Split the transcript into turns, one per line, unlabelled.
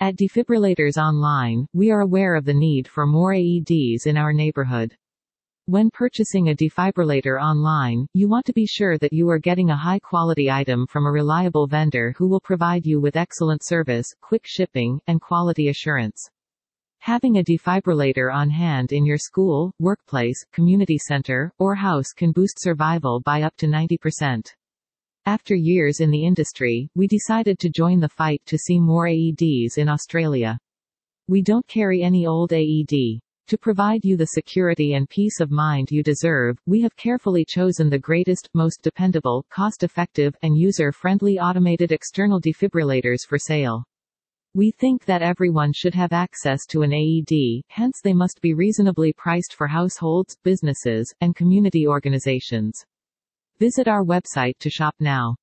At Defibrillators Online, we are aware of the need for more AEDs in our neighborhood. When purchasing a defibrillator online, you want to be sure that you are getting a high quality item from a reliable vendor who will provide you with excellent service, quick shipping, and quality assurance. Having a defibrillator on hand in your school, workplace, community center, or house can boost survival by up to 90%. After years in the industry, we decided to join the fight to see more AEDs in Australia. We don't carry any old AED. To provide you the security and peace of mind you deserve, we have carefully chosen the greatest, most dependable, cost-effective, and user-friendly automated external defibrillators for sale. We think that everyone should have access to an AED, hence they must be reasonably priced for households, businesses, and community organizations. Visit our website to shop now.